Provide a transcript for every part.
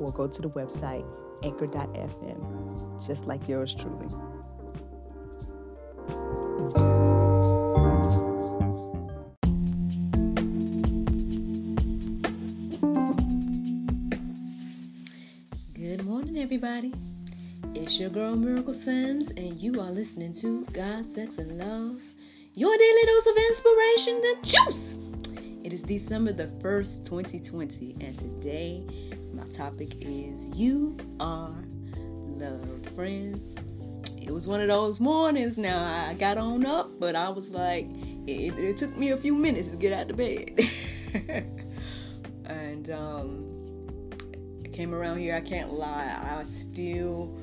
or go to the website anchor.fm, just like yours truly. Good morning, everybody. It's your girl Miracle Sims, and you are listening to God, Sex, and Love, your daily dose of inspiration, the juice. It is December the 1st, 2020, and today my topic is You Are Loved, friends. It was one of those mornings now. I got on up, but I was like, it, it took me a few minutes to get out of bed. and um, I came around here, I can't lie, I still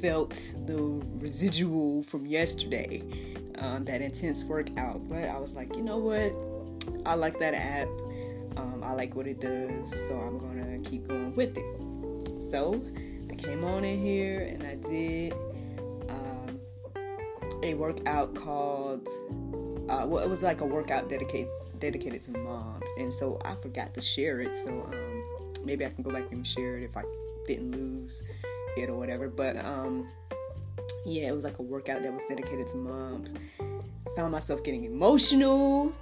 felt the residual from yesterday, um, that intense workout. But I was like, you know what? I like that app. Um, I like what it does, so I'm gonna keep going with it. So I came on in here and I did um, a workout called. Uh, well, it was like a workout dedicated dedicated to moms, and so I forgot to share it. So um, maybe I can go back and share it if I didn't lose it or whatever. But um, yeah, it was like a workout that was dedicated to moms. I found myself getting emotional.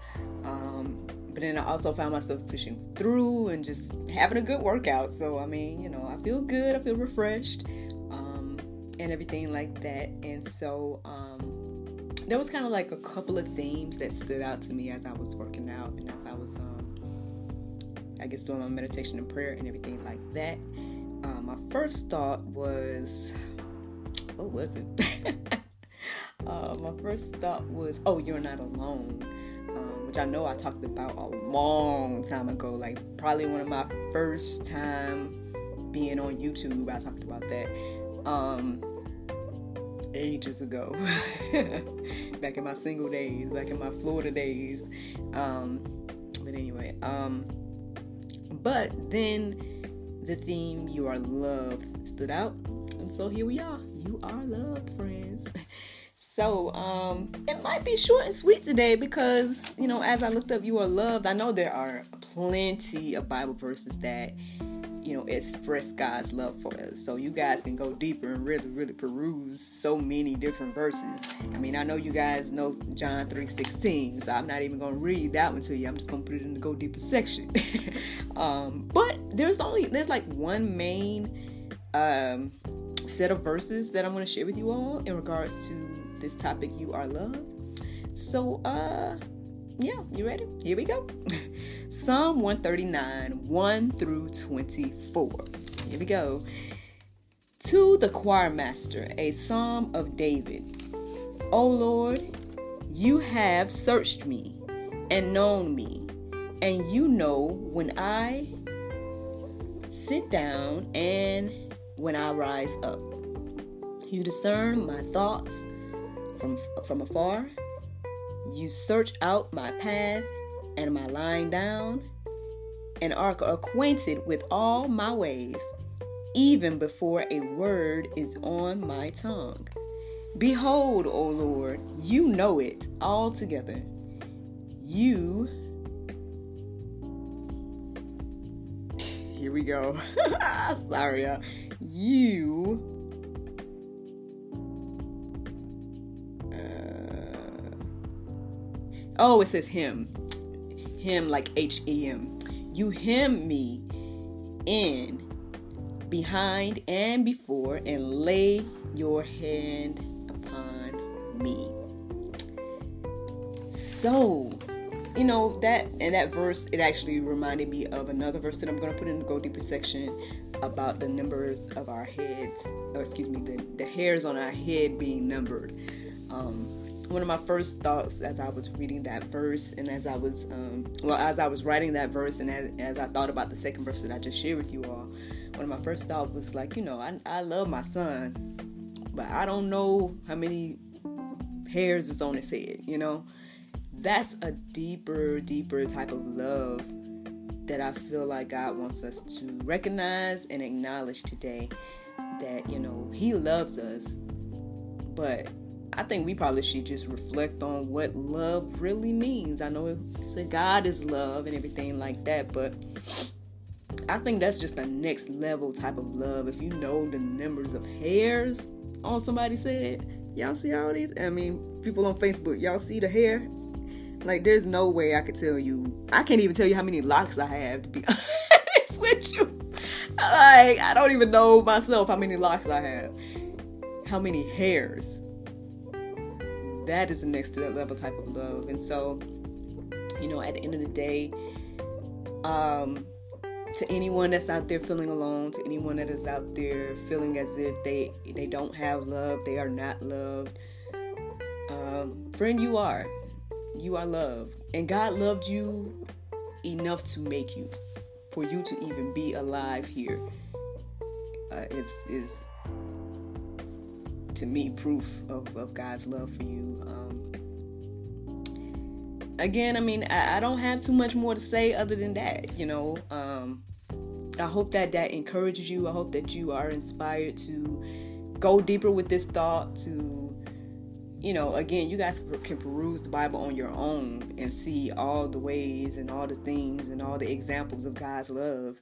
Um, but then I also found myself pushing through and just having a good workout. So, I mean, you know, I feel good, I feel refreshed, um, and everything like that. And so, um, there was kind of like a couple of themes that stood out to me as I was working out and as I was, um, I guess, doing my meditation and prayer and everything like that. Um, my first thought was, what was it? uh, my first thought was, oh, you're not alone which I know I talked about a long time ago, like probably one of my first time being on YouTube. I talked about that um, ages ago, back in my single days, back in my Florida days. Um, but anyway, um, but then the theme "You Are Loved" stood out, and so here we are. You are loved, friends. So um, it might be short and sweet today because, you know, as I looked up You Are Loved, I know there are plenty of Bible verses that, you know, express God's love for us. So you guys can go deeper and really, really peruse so many different verses. I mean, I know you guys know John 3.16, so I'm not even going to read that one to you. I'm just going to put it in the go deeper section. um, but there's only, there's like one main um, set of verses that I'm going to share with you all in regards to this topic, You Are Loved. So, uh, yeah, you ready? Here we go. Psalm 139, 1 through 24. Here we go. To the choir master, a psalm of David. O Lord, you have searched me and known me, and you know when I sit down and when I rise up. You discern my thoughts from, from afar. You search out my path and my lying down, and are acquainted with all my ways, even before a word is on my tongue. Behold, O Lord, you know it altogether. You. Here we go. Sorry, uh, you Oh, it says him. Him like H E M. You hem me in behind and before and lay your hand upon me. So, you know, that and that verse, it actually reminded me of another verse that I'm going to put in the Go Deeper section about the numbers of our heads, or excuse me, the, the hairs on our head being numbered. Um, one of my first thoughts as I was reading that verse and as I was, um, well, as I was writing that verse and as, as I thought about the second verse that I just shared with you all, one of my first thoughts was like, you know, I, I love my son, but I don't know how many hairs is on his head, you know? That's a deeper, deeper type of love that I feel like God wants us to recognize and acknowledge today that, you know, He loves us, but I think we probably should just reflect on what love really means. I know it said God is love and everything like that, but I think that's just a next level type of love. If you know the numbers of hairs on somebody's head, y'all see all these? I mean, people on Facebook, y'all see the hair? Like, there's no way I could tell you. I can't even tell you how many locks I have to be honest with you. Like, I don't even know myself how many locks I have. How many hairs that is the next to that level type of love. And so, you know, at the end of the day, um, to anyone that's out there feeling alone, to anyone that is out there feeling as if they they don't have love, they are not loved. Um, friend, you are. You are loved. And God loved you enough to make you. For you to even be alive here. Uh, it's is to me proof of, of God's love for you. Um, again, I mean, I, I, don't have too much more to say other than that. You know, um, I hope that that encourages you. I hope that you are inspired to go deeper with this thought. To, you know, again, you guys can peruse the Bible on your own and see all the ways and all the things and all the examples of God's love.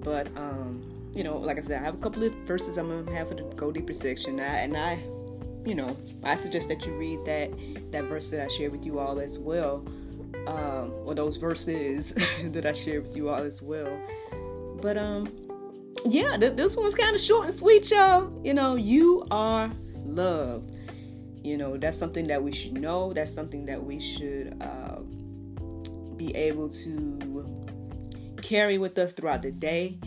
But um, you know, like I said, I have a couple of verses I'm gonna have for the go deeper section, I, and I, you know, I suggest that you read that that verse that I shared with you all as well, um, or those verses that I shared with you all as well. But um, yeah, th- this one's kind of short and sweet, y'all. You know, you are loved. You know, that's something that we should know. That's something that we should uh, be able to carry with us throughout the day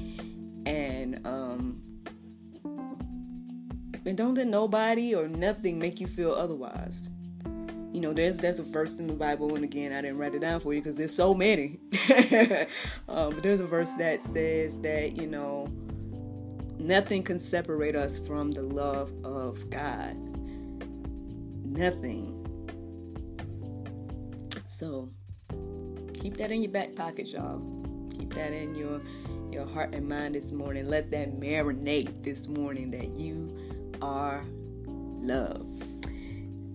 and um and don't let nobody or nothing make you feel otherwise. You know there's there's a verse in the bible and again i didn't write it down for you because there's so many. Um, but there's a verse that says that you know nothing can separate us from the love of god. Nothing. So keep that in your back pocket y'all. Keep that in your your heart and mind this morning. Let that marinate this morning that you are love.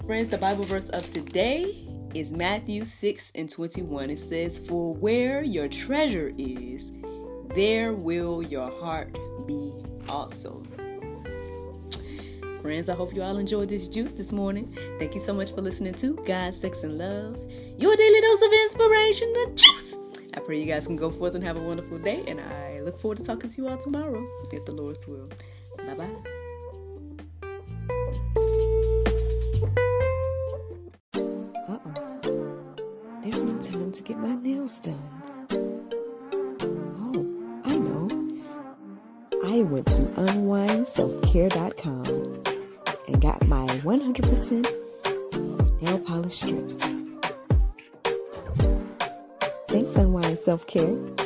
Friends, the Bible verse of today is Matthew 6 and 21. It says, For where your treasure is, there will your heart be also. Friends, I hope you all enjoyed this juice this morning. Thank you so much for listening to God, Sex, and Love, your daily dose of inspiration, the. I pray you guys can go forth and have a wonderful day, and I look forward to talking to you all tomorrow, if the Lord's will. Bye bye. Uh oh. There's no time to get my nails done. Oh, I know. I went to unwindselfcare.com and got my 100% nail polish strips. Thanks, Unwind Self Care.